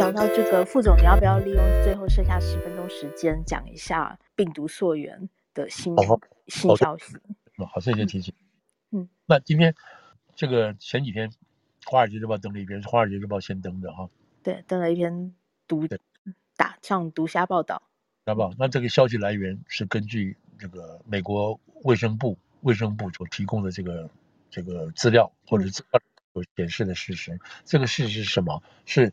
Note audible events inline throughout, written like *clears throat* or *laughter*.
讲到这个，副总，你要不要利用最后剩下十分钟时间讲一下病毒溯源的新新消息？好，谢谢提醒。嗯，那今天这个前几天，《华尔街日报》登了一篇，是《华尔街日报》先登的哈。对，登了一篇独打上独家报道。那不好？那这个消息来源是根据这个美国卫生部卫生部所提供的这个这个资料或者资料所显示的事实。这个事实是什么？是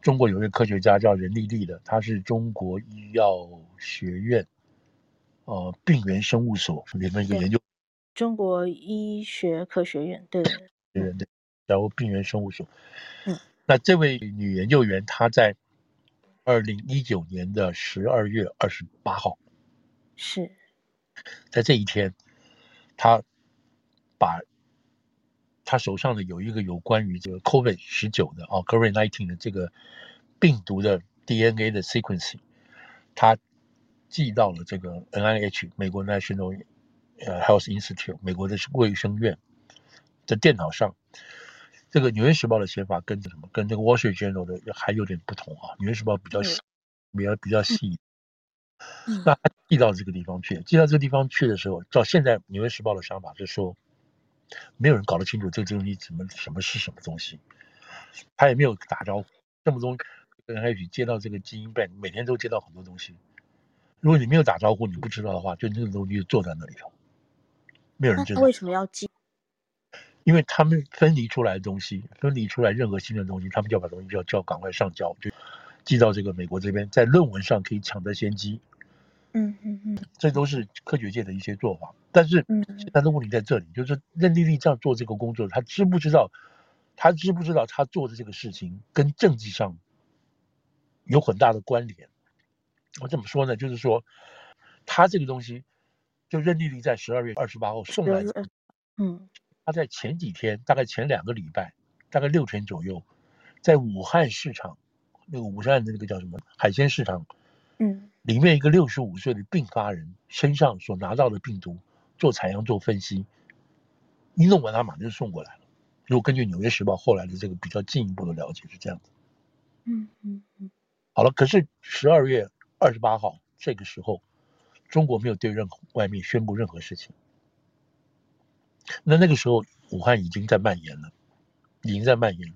中国有一位科学家叫任丽丽的，她是中国医药学院呃病原生物所里面一个研究。中国医学科学院对对对对，然后病原生物所。嗯，那这位女研究员她在。二零一九年的十二月二十八号，是在这一天，她把他手上的有一个有关于这个 COVID 十九的啊 COVID nineteen 的这个病毒的 DNA 的 sequence，他寄到了这个 NIH 美国 National 呃 Health Institute 美国的卫生院的电脑上。这个《纽约时报》的写法跟什么？跟这个《Wall Street Journal》的还有点不同啊，《纽约时报》比较细，比较比较细。那他寄到这个地方去，寄到这个地方去的时候，照现在《纽约时报》的想法是说，没有人搞得清楚这个东西怎么什么是什么东西，他也没有打招呼。这么多人还去接到这个基因变，每天都接到很多东西。如果你没有打招呼，你不知道的话，就那个东西就坐在那里头，没有人知道。为什么要寄？因为他们分离出来的东西，分离出来任何新的东西，他们就要把东西就要就要赶快上交，就寄到这个美国这边，在论文上可以抢得先机。嗯嗯嗯，这都是科学界的一些做法。但是现在的问题在这里，就是任丽丽这样做这个工作，她知不知道？她知不知道她做的这个事情跟政治上有很大的关联？我怎么说呢？就是说，他这个东西，就任丽丽在十二月二十八号送来的，嗯。他在前几天，大概前两个礼拜，大概六天左右，在武汉市场，那个武汉的那个叫什么海鲜市场，嗯，里面一个六十五岁的病发人身上所拿到的病毒做采样做分析，一弄完他马上就送过来了。如果根据《纽约时报》后来的这个比较进一步的了解是这样子，嗯嗯嗯，好了，可是十二月二十八号这个时候，中国没有对任何外面宣布任何事情。那那个时候，武汉已经在蔓延了，已经在蔓延了。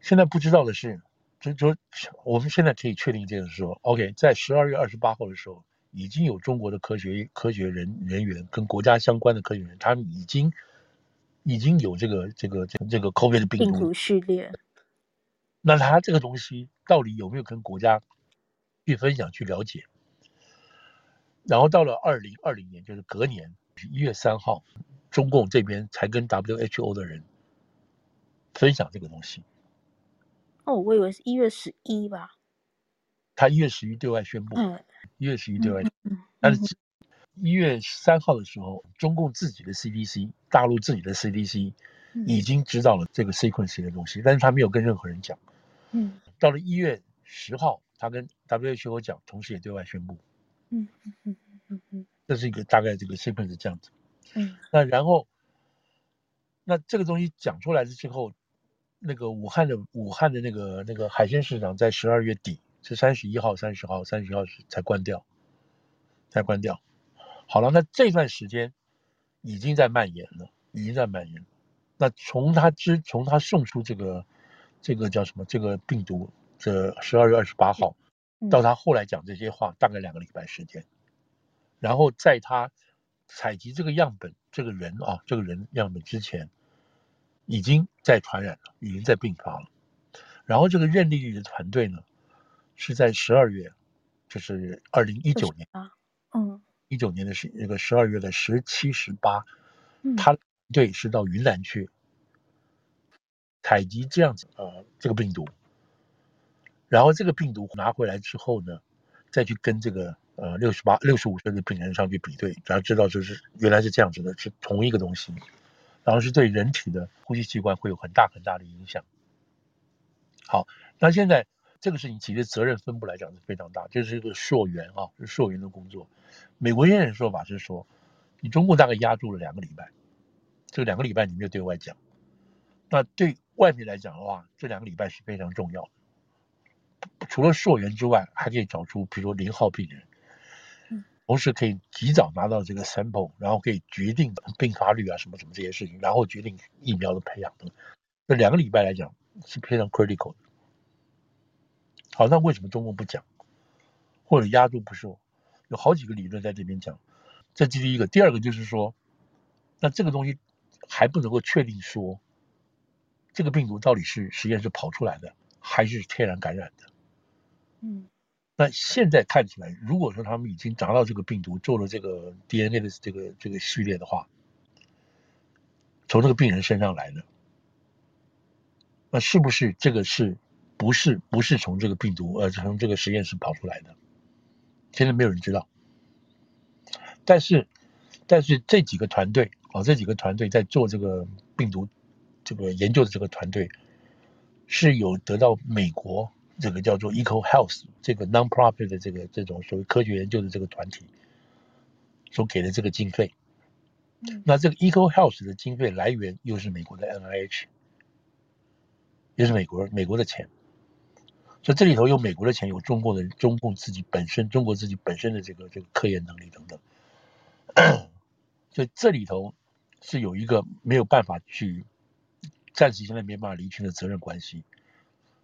现在不知道的是，就说我们现在可以确定，这个说，OK，在十二月二十八号的时候，已经有中国的科学科学人人员跟国家相关的科学人，他们已经已经有这个这个这个、这个 COVID 的病毒病毒序列。那他这个东西到底有没有跟国家去分享去了解？然后到了二零二零年，就是隔年。一月三号，中共这边才跟 WHO 的人分享这个东西。哦，我以为是一月十一吧。他一月十一对外宣布，嗯，一月十一对外宣布。嗯，但是一月三号的时候，中共自己的 CDC，大陆自己的 CDC 已经知道了这个 sequence 的东西，但是他没有跟任何人讲。嗯，到了一月十号，他跟 WHO 讲，同时也对外宣布。嗯嗯嗯嗯嗯。这是一个大概这个 sequence 是这样子，嗯，那然后，那这个东西讲出来了之后，那个武汉的武汉的那个那个海鲜市场在十二月底是三十一号、三十号、三十号才关掉，才关掉。好了，那这段时间已经在蔓延了，已经在蔓延。那从他之从他送出这个这个叫什么这个病毒，这十二月二十八号到他后来讲这些话，大概两个礼拜时间。然后在他采集这个样本，这个人啊，这个人样本之前，已经在传染了，已经在病发了。然后这个任利利的团队呢，是在十二月，就是二零一九年啊，嗯，一九年的十那个十二月的十七、十八，他对是到云南去采集这样子呃这个病毒，然后这个病毒拿回来之后呢，再去跟这个。呃，六十八、六十五岁的病人上去比对，然后知道就是原来是这样子的，是同一个东西，然后是对人体的呼吸器官会有很大很大的影响。好，那现在这个事情其实责任分布来讲是非常大，这是一个溯源啊，是溯源的工作。美国现在的说法是说，你中共大概压住了两个礼拜，这两个礼拜你没有对外讲，那对外面来讲的话，这两个礼拜是非常重要的。除了溯源之外，还可以找出，比如说零号病人，同时可以及早拿到这个 sample，然后可以决定病发率啊什么什么这些事情，然后决定疫苗的培养等。这两个礼拜来讲是非常 critical 的。好，那为什么中共不讲，或者压住不说？有好几个理论在这边讲。这是第一个，第二个就是说，那这个东西还不能够确定说，这个病毒到底是实验室跑出来的，还是天然感染的。嗯，那现在看起来，如果说他们已经达到这个病毒，做了这个 DNA 的这个这个序列的话，从这个病人身上来的，那是不是这个是不是不是从这个病毒呃从这个实验室跑出来的？现在没有人知道。但是，但是这几个团队啊，这几个团队在做这个病毒这个研究的这个团队，是有得到美国这个叫做 EcoHealth 这个 non-profit 的这个这种所谓科学研究的这个团体所给的这个经费。那这个 EcoHealth 的经费来源又是美国的 NIH，也是美国美国的钱。所以这里头有美国的钱，有中共的中共自己本身中国自己本身的这个这个科研能力等等。*coughs* 所以这里头是有一个没有办法去暂时现在没办法厘清的责任关系。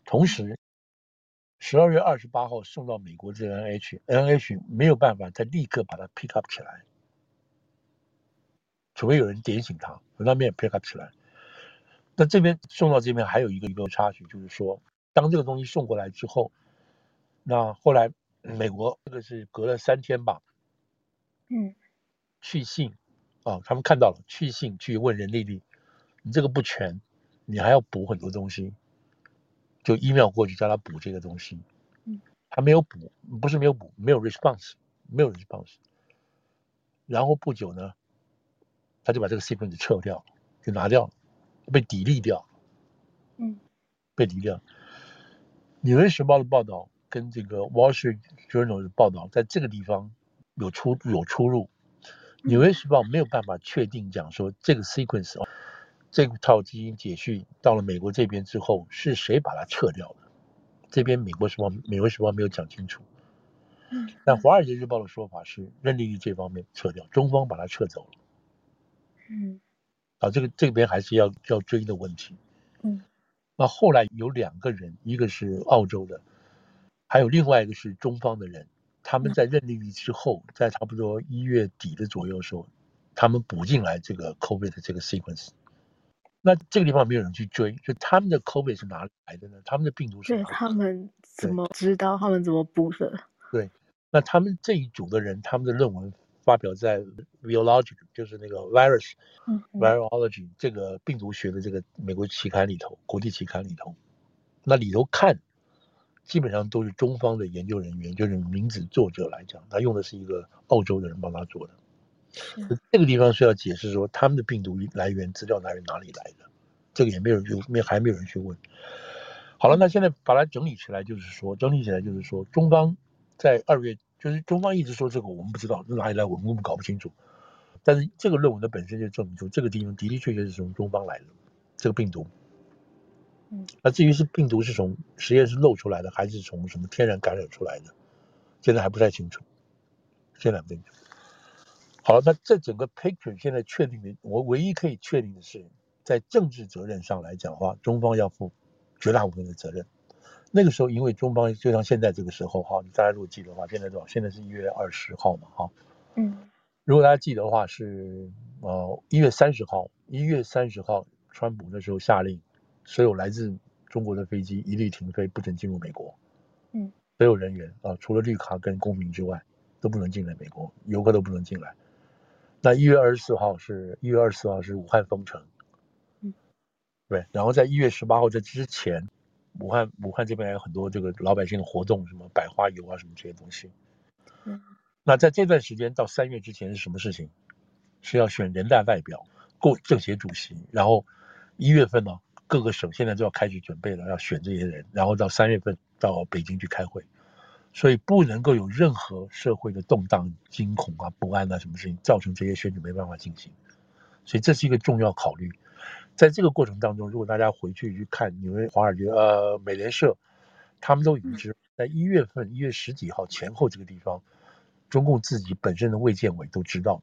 同时，十二月二十八号送到美国这 NIH，NIH 没有办法再立刻把它 pick up 起来，除非有人点醒他，那没有 pick up 起来。那这边送到这边还有一个一个插曲，就是说，当这个东西送过来之后，那后来美国这个是隔了三天吧，嗯。去信啊，他们看到了，去信去问任丽丽，你这个不全，你还要补很多东西，就 email 过去叫他补这个东西，嗯，他没有补，不是没有补，没有 response，没有 response，然后不久呢，他就把这个 sequence 撤掉，就拿掉了，被 delete 掉，嗯，被 delete 掉。纽约时报的报道跟这个 Wall Street Journal 的报道在这个地方有出有出入。纽约时报没有办法确定讲说这个 sequence 哦，这套基因解序到了美国这边之后是谁把它撤掉的？这边美国什么、美国时报没有讲清楚。嗯，但华尔街日报的说法是任丽丽这方面撤掉，中方把它撤走了。嗯，啊，这个这边还是要要追的问题。嗯，那后来有两个人，一个是澳洲的，还有另外一个是中方的人。他们在任丽丽之后，在差不多一月底的左右的时候，他们补进来这个 COVID 的这个 sequence。那这个地方没有人去追，就他们的 COVID 是哪里来的呢？他们的病毒是哪里来的？对，他们怎么知道？他们怎么补的？对，那他们这一组的人，他们的论文发表在 Virology，就是那个 virus、嗯、virology 这个病毒学的这个美国期刊里头，国际期刊里头，那里头看。基本上都是中方的研究人员，就是名字作者来讲，他用的是一个澳洲的人帮他做的。这个地方需要解释说，他们的病毒来源资料来源哪里来的？这个也没有人去，没还没有人去问。好了，那现在把它整理起来，就是说，整理起来就是说，中方在二月，就是中方一直说这个我们不知道是哪里来，我们根本搞不清楚。但是这个论文的本身就证明出这个地方的的确确是从中方来的这个病毒。嗯，那至于是病毒是从实验室漏出来的，还是从什么天然感染出来的，现在还不太清楚。现在不清楚。好了，那这整个 picture 现在确定的，我唯一可以确定的是，在政治责任上来讲的话，中方要负绝大部分的责任。那个时候，因为中方就像现在这个时候哈，大家如果记得的话，现在多少？现在是一月二十号嘛，哈。嗯。如果大家记得的话，是呃一月三十号，一月三十号，川普那时候下令。所有来自中国的飞机一律停飞，不准进入美国。嗯，所有人员啊，除了绿卡跟公民之外，都不能进来美国，游客都不能进来。那一月二十四号是一月二十四号是武汉封城。嗯，对。然后在一月十八号这之前，武汉武汉这边还有很多这个老百姓的活动，什么百花游啊，什么这些东西。嗯，那在这段时间到三月之前是什么事情？是要选人大代表、过政协主席，然后一月份呢？各个省现在就要开始准备了，要选这些人，然后到三月份到北京去开会，所以不能够有任何社会的动荡、惊恐啊、不安啊什么事情，造成这些选举没办法进行，所以这是一个重要考虑。在这个过程当中，如果大家回去去看，纽约华尔街呃美联社，他们都已经知道，在一月份一月十几号前后这个地方，中共自己本身的卫健委都知道，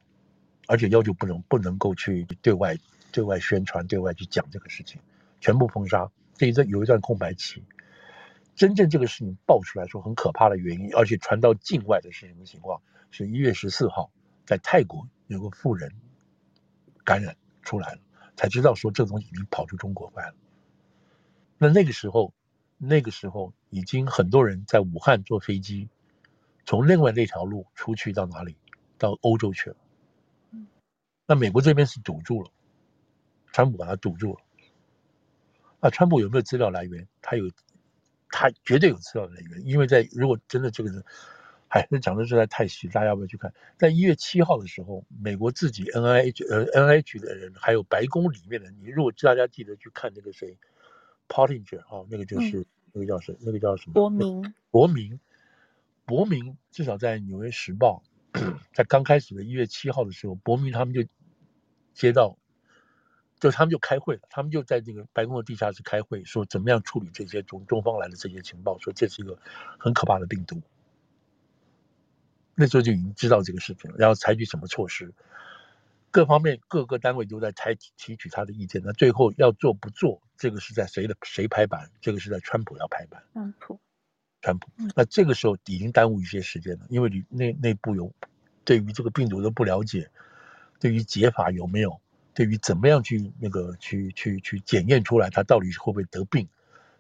而且要求不能不能够去对外对外宣传、对外去讲这个事情，全部封杀。这一段有一段空白期。真正这个事情爆出来说很可怕的原因，而且传到境外的是什么情况？是一月十四号，在泰国有个富人感染出来了，才知道说这东西已经跑出中国来了。那那个时候，那个时候已经很多人在武汉坐飞机，从另外那条路出去到哪里？到欧洲去了。那美国这边是堵住了，川普把它堵住了。那川普有没有资料来源？他有。他绝对有资料来源，因为在如果真的这个人，哎，那讲的实在太细，大家要不要去看？在一月七号的时候，美国自己 NIH 呃 NIH 的人，还有白宫里面的，你如果大家记得去看那个谁，Pottinger 啊，那个就是、嗯、那个叫谁？那个叫什么？伯明。伯明，伯明，至少在《纽约时报》*coughs* 在刚开始的一月七号的时候，伯明他们就接到。就他们就开会了，他们就在这个白宫的地下室开会，说怎么样处理这些中中方来的这些情报，说这是一个很可怕的病毒。那时候就已经知道这个事情了，然后采取什么措施，各方面各个单位都在采提，提取他的意见。那最后要做不做，这个是在谁的谁拍板？这个是在川普要拍板。川普，川普。那这个时候已经耽误一些时间了，因为你内内部有对于这个病毒的不了解，对于解法有没有？对于怎么样去那个去去去检验出来他到底是会不会得病，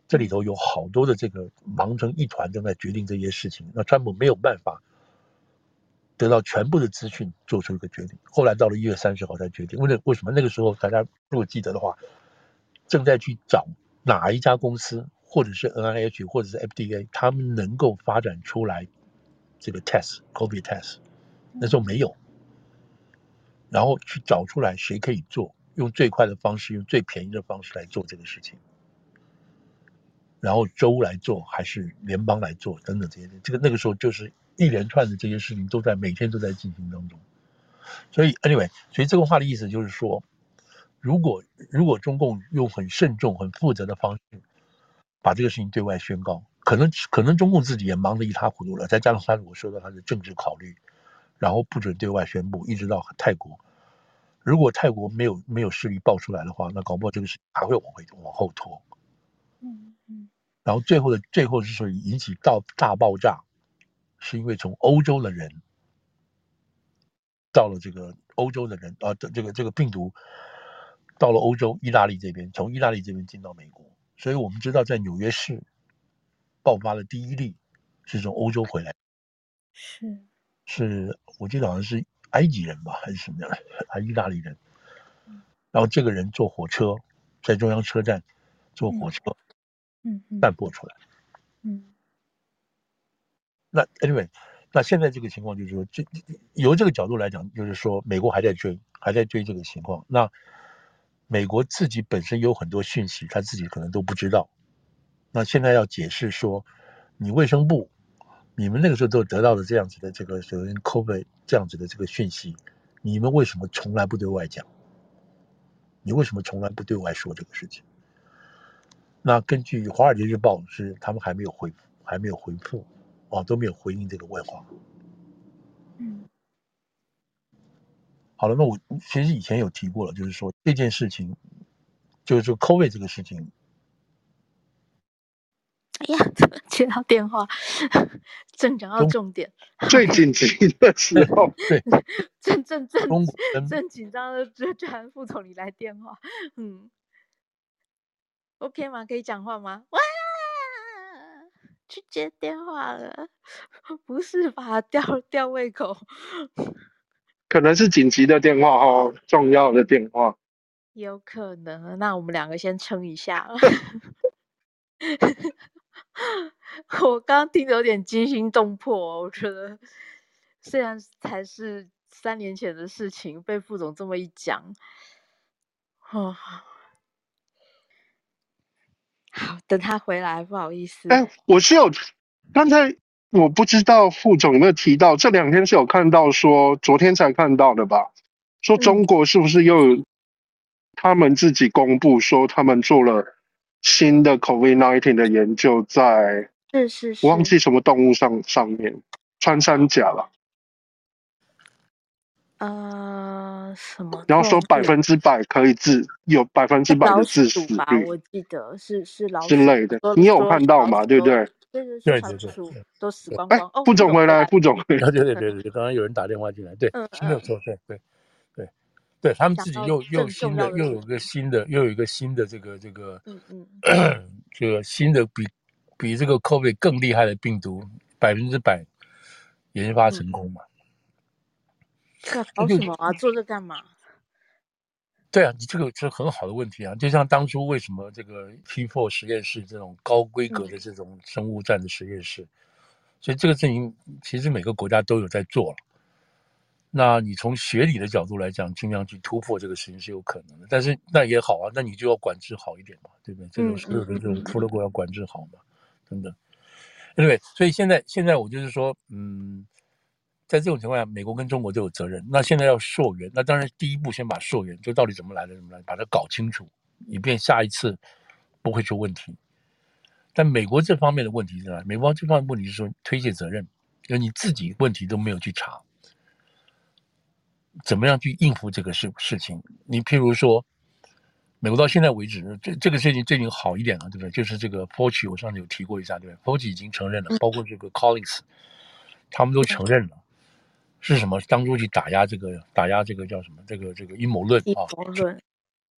这里头有好多的这个忙成一团正在决定这些事情。那川普没有办法得到全部的资讯，做出一个决定。后来到了一月三十号才决定。为了为什么那个时候大家如果记得的话，正在去找哪一家公司，或者是 NIH 或者是 FDA，他们能够发展出来这个 test，COVID test，那时候没有。然后去找出来谁可以做，用最快的方式，用最便宜的方式来做这个事情。然后州来做还是联邦来做等等这些，这个那个时候就是一连串的这些事情都在每天都在进行当中。所以 anyway，所以这个话的意思就是说，如果如果中共用很慎重、很负责的方式把这个事情对外宣告，可能可能中共自己也忙得一塌糊涂了，再加上他如果受到他的政治考虑。然后不准对外宣布，一直到泰国。如果泰国没有没有势力爆出来的话，那搞不好这个事还会往回往后拖。嗯嗯。然后最后的最后之所以引起到大爆炸，是因为从欧洲的人到了这个欧洲的人啊，这个这个病毒到了欧洲意大利这边，从意大利这边进到美国，所以我们知道在纽约市爆发的第一例是从欧洲回来。是。是我记得好像是埃及人吧，还是什么样的？还是意大利人？然后这个人坐火车，在中央车站坐火车，嗯嗯，散播出来。嗯。那 anyway，那现在这个情况就是说，这由这个角度来讲，就是说美国还在追，还在追这个情况。那美国自己本身有很多讯息，他自己可能都不知道。那现在要解释说，你卫生部。你们那个时候都得到了这样子的这个所谓 COVID 这样子的这个讯息，你们为什么从来不对外讲？你为什么从来不对外说这个事情？那根据《华尔街日报》是他们还没有回复，还没有回复，啊，都没有回应这个问话。嗯，好了，那我其实以前有提过了，就是说这件事情，就是说 COVID 这个事情。哎呀，怎么接到电话？*laughs* 正讲到重点，最紧急的时 *laughs* 候，对，正正正正紧张的，就居然副总理来电话，嗯，OK 吗？可以讲话吗？哇，去接电话了，*laughs* 不是吧？吊吊胃口，可能是紧急的电话哦，重要的电话，有可能。那我们两个先撑一下了。*laughs* 我刚刚听得有点惊心动魄，我觉得虽然才是三年前的事情，被副总这么一讲，哦，好，等他回来，不好意思。哎，我是有刚才我不知道副总有没有提到，这两天是有看到说，昨天才看到的吧？说中国是不是又有他们自己公布说他们做了新的 COVID-19 的研究在，是是是，我忘记什么动物上上面，穿山甲了。呃，什么？然后说百分之百可以治，有百分之百的致死率。我记得是是老鼠之类的，你有看到吗？对不对？对对对，都死光光。哎，副总回来，副总回来。对对对对，刚刚有人打电话进来，对，没有错，对对对对，他们自己又又新的又有一个新的又有一个新的这个这个，嗯嗯，*clears throat* 这个新的比比这个 COVID 更厉害的病毒，百分之百研发成功嘛。搞什么啊？做这干嘛？对啊，你这个是很好的问题啊。就像当初为什么这个 T4 实验室这种高规格的这种生物战的实验室，嗯、所以这个事情其实每个国家都有在做了。那你从学理的角度来讲，尽量去突破这个事情是有可能的。但是那也好啊，那你就要管制好一点嘛，对不对？这种所有的这种出了国要管制好嘛，等等。对，所以现在现在我就是说，嗯。在这种情况下，美国跟中国都有责任。那现在要溯源，那当然第一步先把溯源，就到底怎么来的，怎么来，把它搞清楚，以便下一次不会出问题。但美国这方面的问题是什么？美国这方面问题是说推卸责任，因为你自己问题都没有去查，怎么样去应付这个事事情？你譬如说，美国到现在为止，这这个事情最近好一点了，对不对？就是这个 Fauci，我上次有提过一下，对不对？Fauci 已经承认了，包括这个 Collins，他们都承认了。是什么？当初去打压这个，打压这个叫什么？这个这个阴谋论啊？阴谋论，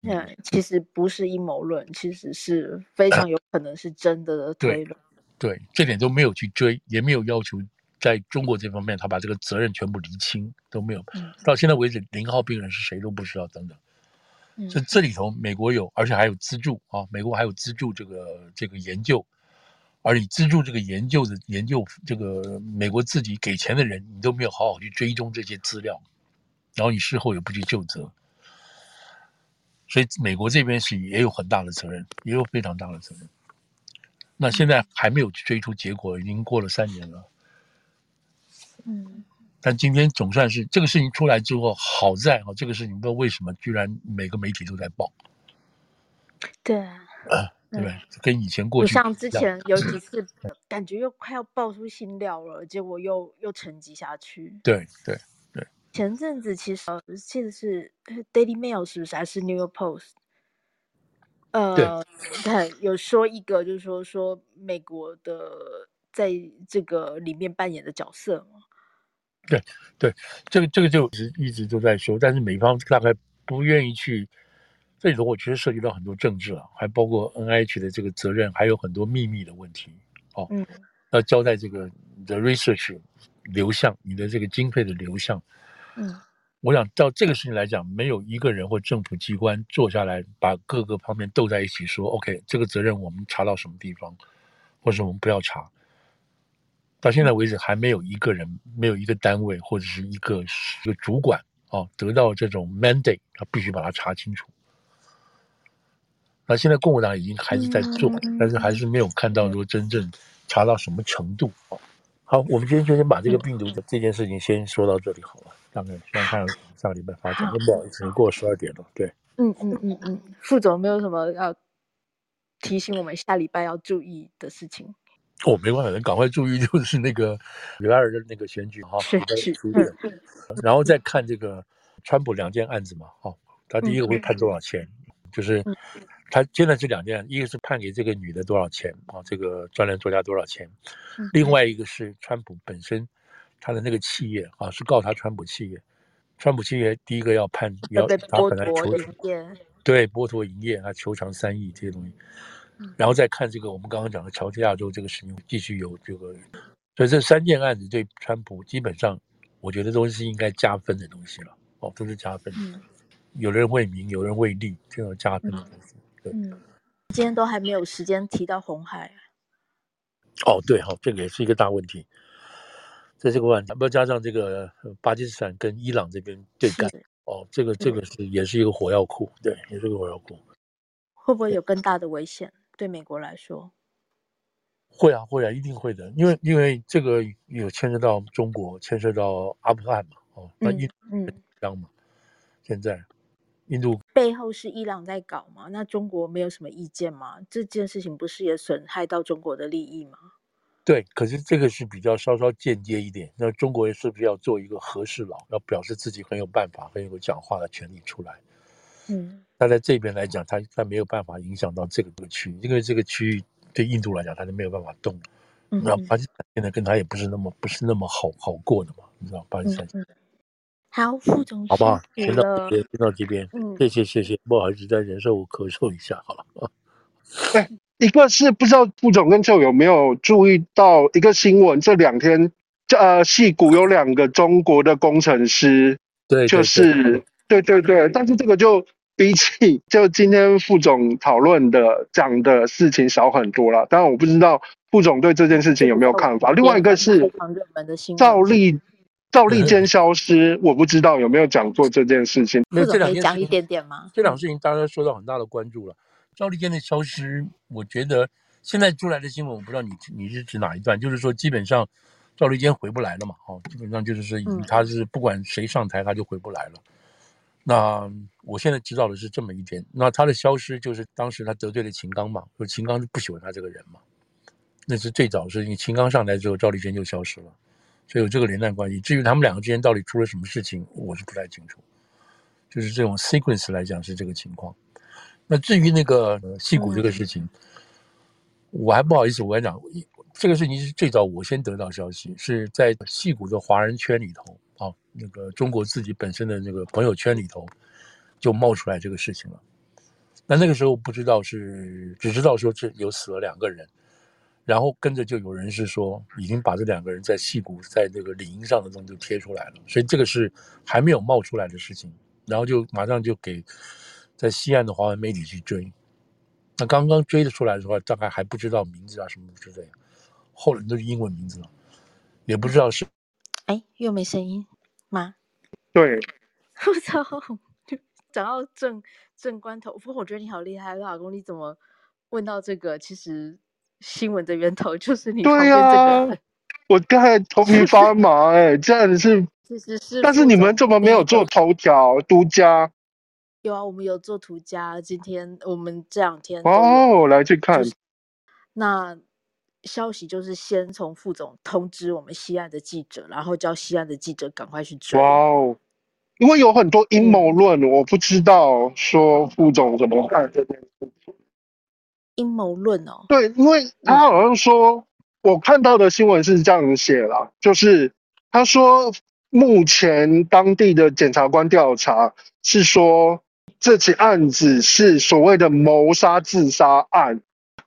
嗯，其实不是阴谋论，其实是非常 *clears throat* 有可能是真的的推论。对，对，这点都没有去追，也没有要求在中国这方面，他把这个责任全部厘清都没有。嗯、到现在为止，零号病人是谁都不知道，等等。嗯，所以这里头美国有，而且还有资助啊，美国还有资助这个这个研究。而你资助这个研究的研究，这个美国自己给钱的人，你都没有好好去追踪这些资料，然后你事后也不去就责，所以美国这边是也有很大的责任，也有非常大的责任。那现在还没有追出结果，已经过了三年了。嗯，但今天总算是这个事情出来之后，好在啊，这个事情不知道为什么居然每个媒体都在报。对啊。对，跟以前过去不像之前有几次，感觉又快要爆出新料了，结果又又沉寂下去。对对对。前阵子其实记得是 Daily Mail 是不是还是 New York Post？呃，对，有说一个就是说说美国的在这个里面扮演的角色嘛。对对，这个这个就一直都在说，但是美方大概不愿意去。这里头我觉得涉及到很多政治啊，还包括 NIH 的这个责任，还有很多秘密的问题。哦，嗯，要交代这个你的 research 流向，你的这个经费的流向。嗯，我想到这个事情来讲，没有一个人或政府机关坐下来把各个方面斗在一起说，OK，这个责任我们查到什么地方，或者我们不要查。到现在为止，还没有一个人，没有一个单位或者是一个一个主管啊，得到这种 mandate，他必须把它查清楚。那现在共和党已经还是在做，嗯、但是还是没有看到说真正查到什么程度。好，我们今天就先把这个病毒的这件事情先说到这里好了。大概先看下个礼拜发展。不好意思，过十二点了。对，嗯嗯嗯嗯，副总没有什么要提醒我们下礼拜要注意的事情？哦，没关系，赶快注意，*laughs* 就是那个礼拜二的那个选举哈，然后再看这个川普两件案子嘛。哦，他第一个会判多少钱？嗯、就是。他现在这两件，一个是判给这个女的多少钱啊？这个专栏作家多少钱？另外一个是川普本身，他的那个企业啊，是告他川普企业。川普企业第一个要判，要他本来求对剥夺营业，他求偿三亿这些东西。然后再看这个我们刚刚讲的乔治亚州这个事情，继续有这个，所以这三件案子对川普基本上，我觉得都是应该加分的东西了。哦，都是加分。有人为名，有人为利，这种加分的东西。嗯，今天都还没有时间提到红海。哦，对哈，这个也是一个大问题。在这个问题，不要加上这个巴基斯坦跟伊朗这边对干。哦，这个这个是也是一个火药库，对，也是个火药库。会不会有更大的危险？对美国来说？会啊，会啊，一定会的。因为因为这个有牵涉到中国，牵涉到阿富汗嘛，哦，那印嗯，这样嘛，现在。印度背后是伊朗在搞嘛？那中国没有什么意见吗？这件事情不是也损害到中国的利益吗？对，可是这个是比较稍稍间接一点。那中国是不是要做一个和事佬，要表示自己很有办法、很有讲话的权利出来？嗯，他在这边来讲，他他没有办法影响到这个这个区域，因为这个区域对印度来讲，他就没有办法动。嗯，那巴基斯坦现在跟他也不是那么不是那么好好过的嘛，你知道巴基斯坦。嗯好，副总，好不好？先到这边，先到这边。嗯，谢谢，谢谢。不好意思，再忍受我咳嗽一下，好了。对，一个是不知道副总跟 Joe 有没有注意到一个新闻，这两天，呃，戏谷有两个中国的工程师，对，就是，对对对。但是这个就比起就今天副总讨论的讲的事情少很多了。当然，我不知道副总对这件事情有没有看法。另外一个是赵立。赵立坚消失，嗯，我不知道有没有讲过这件事情。没有，这两件讲一点点吗？这两个事情大家都受到很大的关注了。赵立坚的消失，我觉得现在出来的新闻，我不知道你你是指哪一段？就是说，基本上赵立坚回不来了嘛。哦，基本上就是说，他是不管谁上台，他就回不来了。嗯、那我现在知道的是这么一点。那他的消失，就是当时他得罪了秦刚嘛，说秦刚是不喜欢他这个人嘛。那是最早是因为秦刚上台之后，赵立坚就消失了。所以有这个连带关系。至于他们两个之间到底出了什么事情，我是不太清楚。就是这种 sequence 来讲是这个情况。那至于那个戏骨这个事情，我还不好意思，我跟你讲，这个事情是最早我先得到消息，是在戏骨的华人圈里头啊，那个中国自己本身的那个朋友圈里头就冒出来这个事情了。那那个时候不知道是，只知道说这有死了两个人。然后跟着就有人是说，已经把这两个人在戏骨在这个领英上的东西就贴出来了，所以这个是还没有冒出来的事情。然后就马上就给在西岸的华文媒体去追。那刚刚追得出来的话，大概还不知道名字啊什么之类的，后来都是英文名字了，也不知道是。哎，又没声音吗？*laughs* 对，*laughs* 我操，讲到正正关头，不过我觉得你好厉害，老公，你怎么问到这个？其实。新闻的源头就是你。对呀、啊，我刚才头皮发麻哎、欸，这样子是。*laughs* 其实是。但是你们怎么没有做头条独家？有啊，我们有做独家。今天我们这两天哦，我来去看。就是、那消息就是先从副总通知我们西岸的记者，然后叫西岸的记者赶快去追。哇哦，因为有很多阴谋论、嗯，我不知道说副总怎么看这件事情。阴谋论哦，对，因为他好像说，嗯、我看到的新闻是这样写啦，就是他说目前当地的检察官调查是说这起案子是所谓的谋杀自杀案，嗯，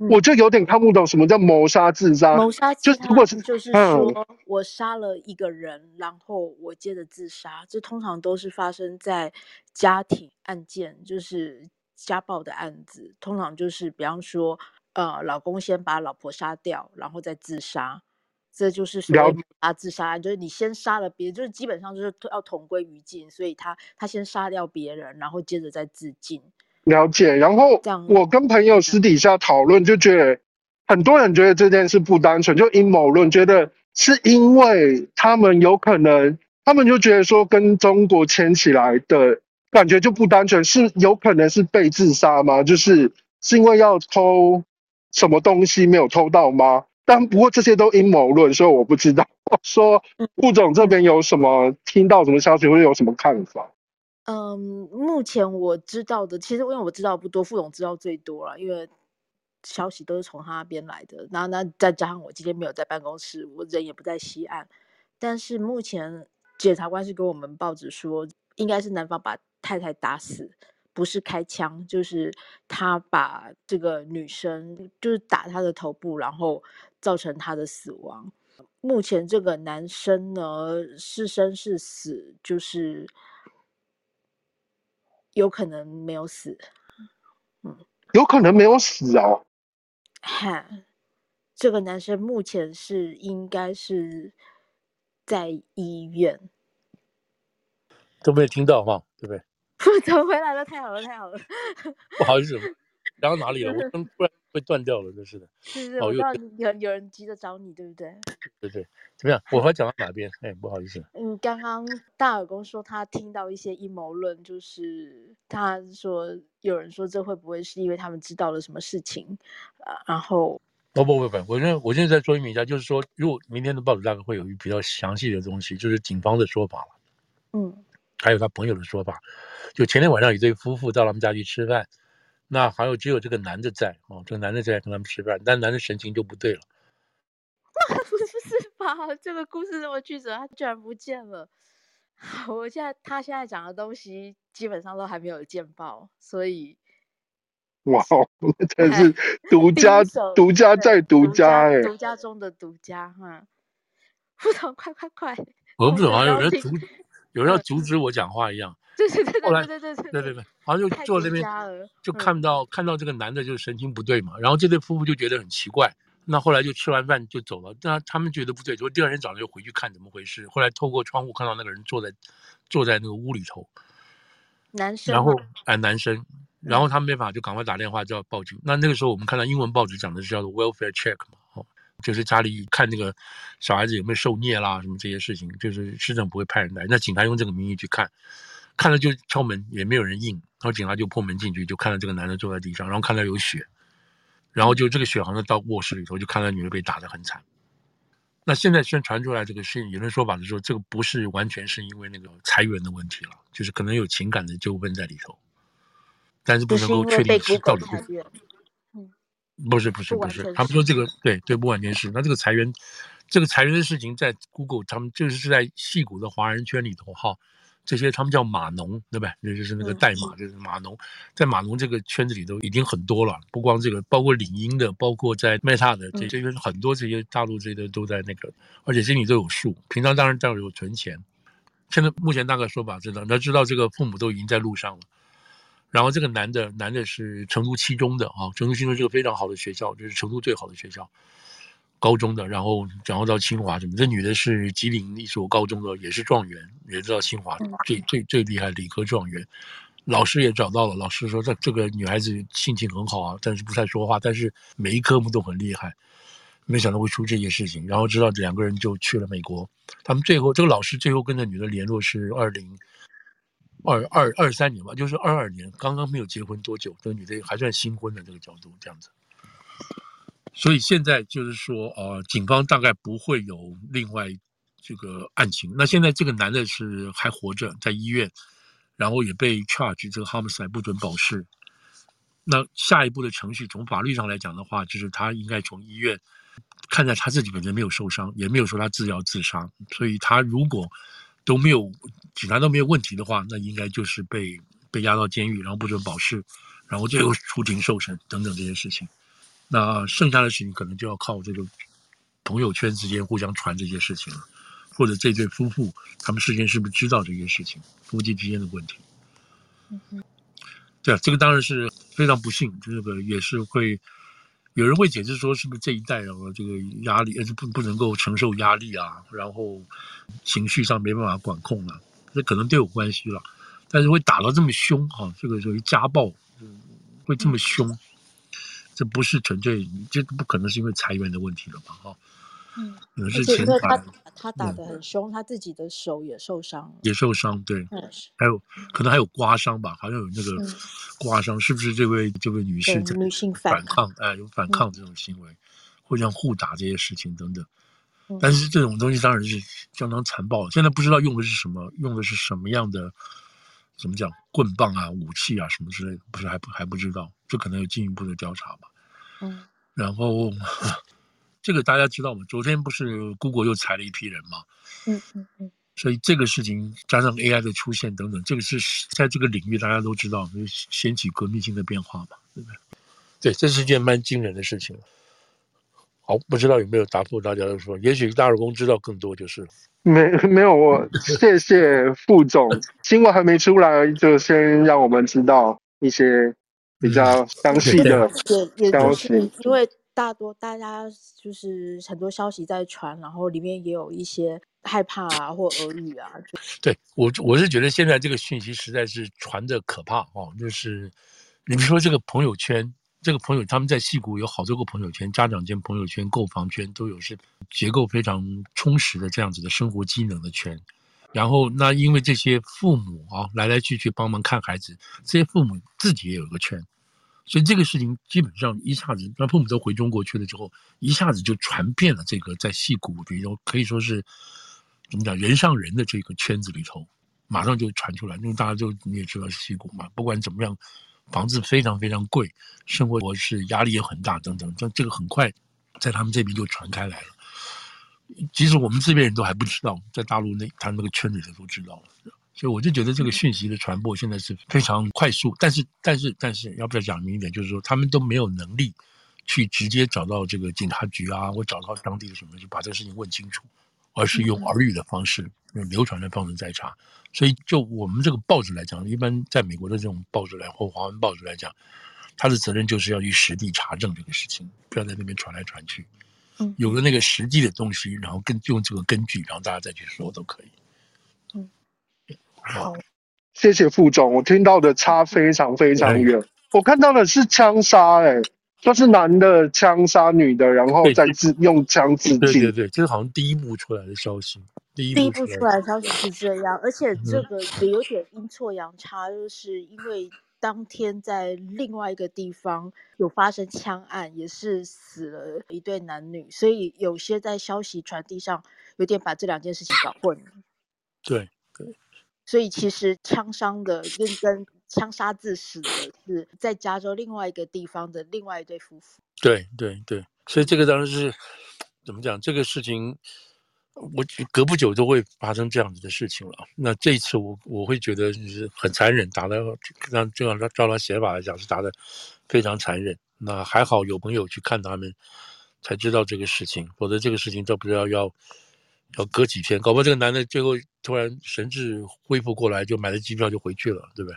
我就有点看不懂什么叫谋杀自杀。谋杀就如果是就是说我杀了一个人，嗯，然后我接着自杀，这通常都是发生在家庭案件，就是。家暴的案子通常就是，比方说，呃，老公先把老婆杀掉，然后再自杀，这就是所谓啊自杀案，就是你先杀了别人，就是基本上就是要同归于尽，所以他他先杀掉别人，然后接着再自尽。了解。然后我跟朋友私底下讨论，就觉得很多人觉得这件事不单纯，就阴谋论，觉得是因为他们有可能，他们就觉得说跟中国牵起来的。感觉就不单纯，是有可能是被自杀吗？就是是因为要偷什么东西没有偷到吗？但不过这些都阴谋论，所以我不知道。*laughs* 说顾总这边有什么听到什么消息，或者有什么看法？嗯，目前我知道的，其实因为我知道不多，副总知道最多了，因为消息都是从他那边来的。然后那再加上我今天没有在办公室，我人也不在西岸，但是目前检察官是给我们报纸说，应该是男方把。太太打死，不是开枪，就是他把这个女生就是打她的头部，然后造成她的死亡。目前这个男生呢，是生是死，就是有可能没有死。嗯，有可能没有死哦。哈，这个男生目前是应该是在医院。都没有听到哈，对不对？*laughs* 我走回来了，太好了，太好了！不好意思，然后哪里了？我突然会断掉了，真是的。是是，我知道有有人急着找你，对不对？对对，怎么样？我还讲到哪边？哎，不好意思。嗯，刚刚大耳公说他听到一些阴谋论，就是他说有人说这会不会是因为他们知道了什么事情啊？然后，哦不不不，我现在我现在再说明一下，就是说，如果明天的报纸大概会有一比较详细的东西，就是警方的说法了。嗯，还有他朋友的说法，就前天晚上有一对夫妇到他们家去吃饭，那还有只有这个男的在哦，这个男的在跟他们吃饭，但男的神情就不对了。不是吧？*laughs* 这个故事这么曲折，他居然不见了。*laughs* 我现在他现在讲的东西基本上都还没有见报，所以 *laughs* 哇，真是独家独家再独家哎，独家中的独家哈。副总，快快快！我不懂啊，有人阻，有人要阻止我讲话一样。对对对对对对对对对对，好像就坐那边，就看到看到这个男的就是神情不对嘛，然后这对夫妇就觉得很奇怪。那后来就吃完饭就走了，那他们觉得不对，就第二天早上又回去看怎么回事。后来透过窗户看到那个人坐在坐在那个屋里头，男生，然后哎男生，然后他们没法就赶快打电话就要报警。嗯、那那个时候我们看到英文报纸讲的是叫做 welfare check 嘛，哦，就是家里看那个小孩子有没有受虐啦什么这些事情，就是市政府会派人来，那警察用这个名义去看，看了就敲门也没有人应，然后警察就破门进去，就看到这个男的坐在地上，然后看到有血。然后就这个血好像到卧室里头，就看到女的被打得很惨。那现在宣传出来这个事，有人说法是说，这个不是完全是因为那个裁员的问题了，就是可能有情感的纠纷在里头，但是不能够确定是到底是。嗯，不是不是不是，他们说这个对对不完全是。那这个裁员，这个裁员的事情在 Google，他们就是在矽谷的华人圈里头哈。这些他们叫码农，对吧？也就是那个代码，就是码农，在码农这个圈子里头已经很多了。不光这个，包括领英的，包括在 Meta 的，这这边很多这些大陆这些都都在那个，而且心里都有数。平常当然都有存钱。现在目前大概说法知道，他知道这个父母都已经在路上了。然后这个男的，男的是成都七中的啊，成都七中是个非常好的学校，就是成都最好的学校。高中的，然后然后到清华什么？这女的是吉林一所高中的，也是状元，也知道清华最最最厉害理科状元。老师也找到了，老师说这这个女孩子性情很好啊，但是不太说话，但是每一科目都很厉害。没想到会出这些事情，然后知道两个人就去了美国。他们最后这个老师最后跟这女的联络是二零二二二三年吧，就是二二年，刚刚没有结婚多久，这个女的还算新婚的这个角度这样子。所以现在就是说，呃，警方大概不会有另外这个案情。那现在这个男的是还活着，在医院，然后也被 charge 这个 homicide 不准保释。那下一步的程序，从法律上来讲的话，就是他应该从医院看在他自己本身没有受伤，也没有说他自要自杀，所以他如果都没有警察都没有问题的话，那应该就是被被押到监狱，然后不准保释，然后最后出庭受审等等这些事情。那剩下的事情可能就要靠这个朋友圈之间互相传这些事情了，或者这对夫妇他们事先是不是知道这些事情，夫妻之间的问题。嗯哼，对啊，这个当然是非常不幸，这个也是会有人会解释说，是不是这一代人这个压力，而且不不能够承受压力啊，然后情绪上没办法管控啊，这可能都有关系了。但是会打到这么凶啊，这个属于家暴，会这么凶。嗯这不是纯粹，这不可能是因为裁员的问题了吧？哈，嗯，可能是钱财。他他打得很凶，嗯，他自己的手也受伤了，也受伤，对，嗯，还有可能还有刮伤吧？好像有那个刮伤，是不是这位这位女士女性反抗？哎，有反抗这种行为，互相互打这些事情等等。但是这种东西当然是相当残暴。现在不知道用的是什么，用的是什么样的？怎么讲？棍棒啊，武器啊，什么之类的，不是还不还不知道，这可能有进一步的调查吧。嗯，然后这个大家知道吗？昨天不是 Google 又裁了一批人吗？嗯嗯嗯。所以这个事情加上 AI 的出现等等，这个是在这个领域大家都知道，就掀起革命性的变化嘛，对不对？对，这是件蛮惊人的事情。好，不知道有没有答复大家的说，也许大耳公知道更多就是了。没没有，我 *laughs* 谢谢副总，新闻还没出来，就先让我们知道一些比较详细的消息。因为大多大家就是很多消息在传，然后里面也有一些害怕啊或耳语啊。*laughs* 对我我是觉得现在这个讯息实在是传的可怕哦，就是你们说这个朋友圈。这个朋友他们在戏谷有好多个朋友圈，家长圈朋友圈、购房圈都有，是结构非常充实的这样子的生活机能的圈。然后那因为这些父母啊来来去去帮忙看孩子，这些父母自己也有个圈，所以这个事情基本上一下子，那父母都回中国去了之后，一下子就传遍了这个在戏谷比如可以说是怎么讲人上人的这个圈子里头。马上就传出来，因为大家就你也知道是矽谷嘛，不管怎么样，房子非常非常贵，生活模式压力也很大，等等，这这个很快在他们这边就传开来了。即使我们这边人都还不知道，在大陆那他那个圈里头都知道了。所以我就觉得这个讯息的传播现在是非常快速，但是但是但是要不要讲明一点，就是说他们都没有能力去直接找到这个警察局啊，或找到当地的什么，就把这个事情问清楚。而是用耳语的方式，用流传的方式在查，所以就我们这个报纸来讲，一般在美国的这种报纸来或华文报纸来讲，他的责任就是要去实地查证这个事情，不要在那边传来传去。嗯，有了那个实际的东西，然后跟用这个根据，然后大家再去说都可以。嗯，好，谢谢副总，我听到的差非常非常远，我看到的是枪杀，哎。就是男的枪杀女的，然后再自用枪自尽。对对对，这是好像第一步出来的消息。第一步出来，出来的消息是这样，而且这个也有点阴错阳差，就是因为当天在另外一个地方有发生枪案，也是死了一对男女，所以有些在消息传递上有点把这两件事情搞混了。对对，所以其实枪伤的认真。枪杀致死的是在加州另外一个地方的另外一对夫妇。对对对，所以这个当然是怎么讲？这个事情，我隔不久都会发生这样子的事情了。那这一次我我会觉得就是很残忍，打的让这样照他写法来讲是打的非常残忍。那还好有朋友去看他们，才知道这个事情，否则这个事情都不知道要要隔几天，搞不好这个男的最后突然神志恢复过来，就买了机票就回去了，对不对？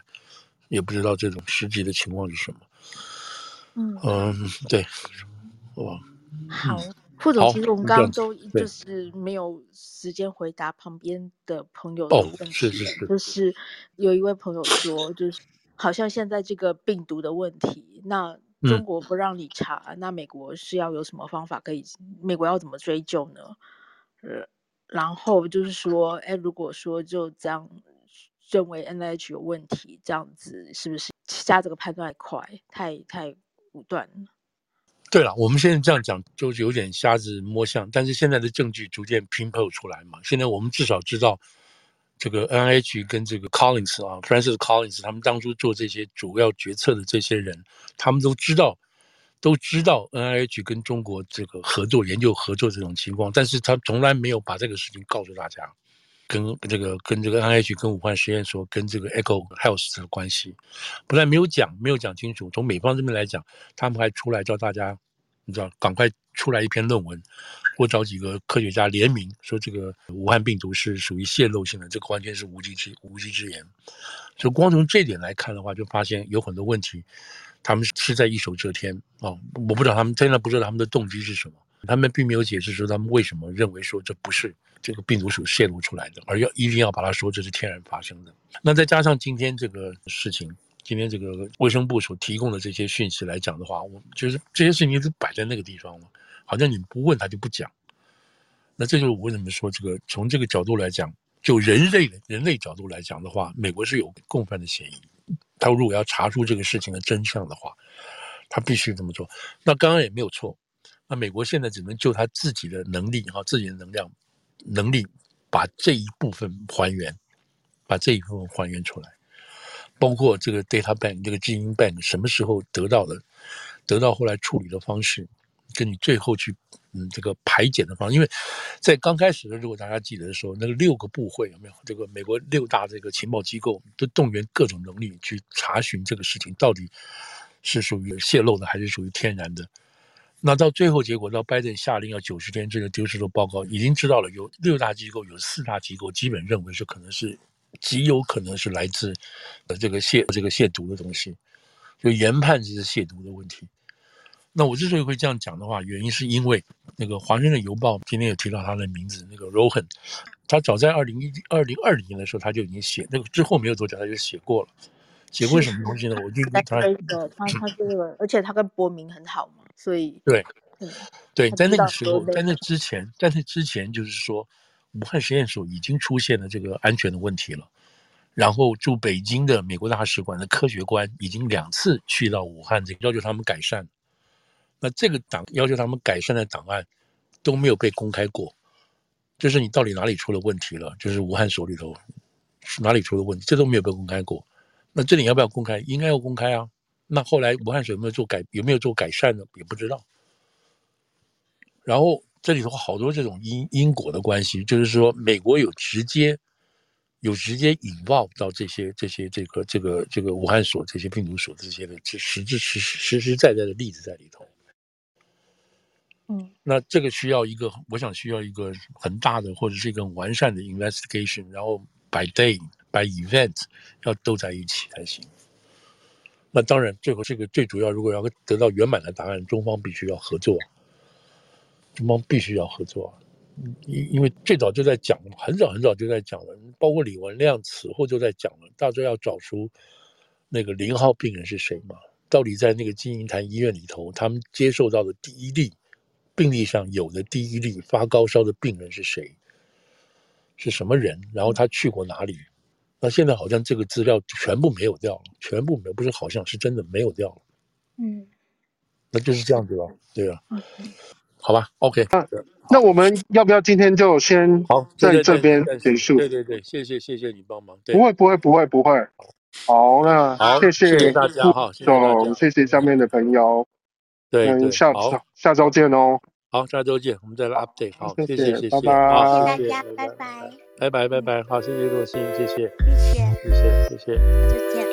也不知道这种实际的情况是什么。嗯嗯，对，哇，好，副总，其实我们刚刚都就是没有时间回答旁边的朋友的问题。哦，是是是，就是有一位朋友说，就是好像现在这个病毒的问题，那中国不让你查，嗯，那美国是要有什么方法可以？美国要怎么追究呢？呃，然后就是说，哎，如果说就这样。认为 NIH 有问题，这样子是不是下这个判断太快，太太武断了？对了，我们现在这样讲就是有点瞎子摸象，但是现在的证据逐渐拼凑出来嘛。现在我们至少知道，这个 NIH 跟这个 Collins 啊，Francis Collins 他们当初做这些主要决策的这些人，他们都知道，都知道 NIH 跟中国这个合作研究合作这种情况，但是他从来没有把这个事情告诉大家。跟这个跟这个 NIH 跟武汉实验所跟这个 Echo Health 的关系，不但没有讲，没有讲清楚。从美方这边来讲，他们还出来叫大家，你知道，赶快出来一篇论文，或找几个科学家联名说这个武汉病毒是属于泄露性的，这个完全是无稽之无稽之言。所以光从这点来看的话，就发现有很多问题，他们是在一手遮天哦。我不知道他们真的不知道他们的动机是什么，他们并没有解释说他们为什么认为说这不是。这个病毒是泄露出来的，而要一定要把它说这是天然发生的。那再加上今天这个事情，今天这个卫生部所提供的这些讯息来讲的话，我就是这些事情都摆在那个地方了，好像你不问他就不讲。那这就是我为什么说这个从这个角度来讲，就人类人类角度来讲的话，美国是有共犯的嫌疑。他如果要查出这个事情的真相的话，他必须这么做。那刚刚也没有错。那美国现在只能就他自己的能力哈，自己的能量。能力把这一部分还原，把这一部分还原出来，包括这个 data bank 这个基因 bank 什么时候得到的，得到后来处理的方式，跟你最后去嗯这个排检的方式，因为在刚开始的如果大家记得的时候，那个六个部会有没有？这个美国六大这个情报机构都动员各种能力去查询这个事情到底是属于泄露的还是属于天然的。那到最后结果，到拜登下令要九十天这个丢失的报告，已经知道了有六大机构，有四大机构基本认为是可能是极有可能是来自呃这个亵这个亵渎的东西，就研判这是亵渎的问题。那我之所以会这样讲的话，原因是因为那个华盛顿邮报今天有提到他的名字，那个 Rohan，他早在二零一二零二零年的时候他就已经写，那个之后没有多久他就写过了。写过什么东西呢？我就他他他这个，而且他跟伯明很好嘛，所以对，对，在那个时候，在那之前，在那之前，就是说，武汉实验所已经出现了这个安全的问题了。然后驻北京的美国大使馆的科学官已经两次去到武汉，这个要求他们改善。那这个档要求他们改善的档案都没有被公开过，就是你到底哪里出了问题了？就是武汉所里头是哪里出了问题，这都没有被公开过。那这里要不要公开？应该要公开啊。那后来武汉所有没有做改，有没有做改善呢？也不知道。然后这里头好多这种因因果的关系，就是说美国有直接。有直接引爆到这些这些这个这个这个武汉所这些病毒所这些的实实质实实实在在的例子在里头，嗯，那这个需要一个，我想需要一个很大的或者是一个很完善的 investigation，然后 by day by event 要都在一起才行。那当然，最后这个最主要，如果要得到圆满的答案，中方必须要合作，中方必须要合作。因因为最早就在讲，很早很早就在讲了，包括李文亮此后就在讲了，大家要找出那个零号病人是谁嘛？到底在那个金银潭医院里头，他们接受到的第一例病例上有的第一例发高烧的病人是谁？是什么人？然后他去过哪里？那现在好像这个资料全部没有掉了，全部没有，不是好像是真的没有掉了。嗯，那就是这样子了，对吧？好吧，OK。那那我们要不要今天就先好在这边结束？对对对，谢谢谢谢你帮忙。不会不会不会不会。好，那谢谢，谢谢大家哈，谢谢谢谢下面的朋友。对，下下周见哦。好，下周见，我们再来 update。好，谢谢谢谢，拜拜。谢谢大家，拜拜。拜拜拜拜，好，谢谢若心，谢谢，谢谢。谢谢谢谢，再见，拜。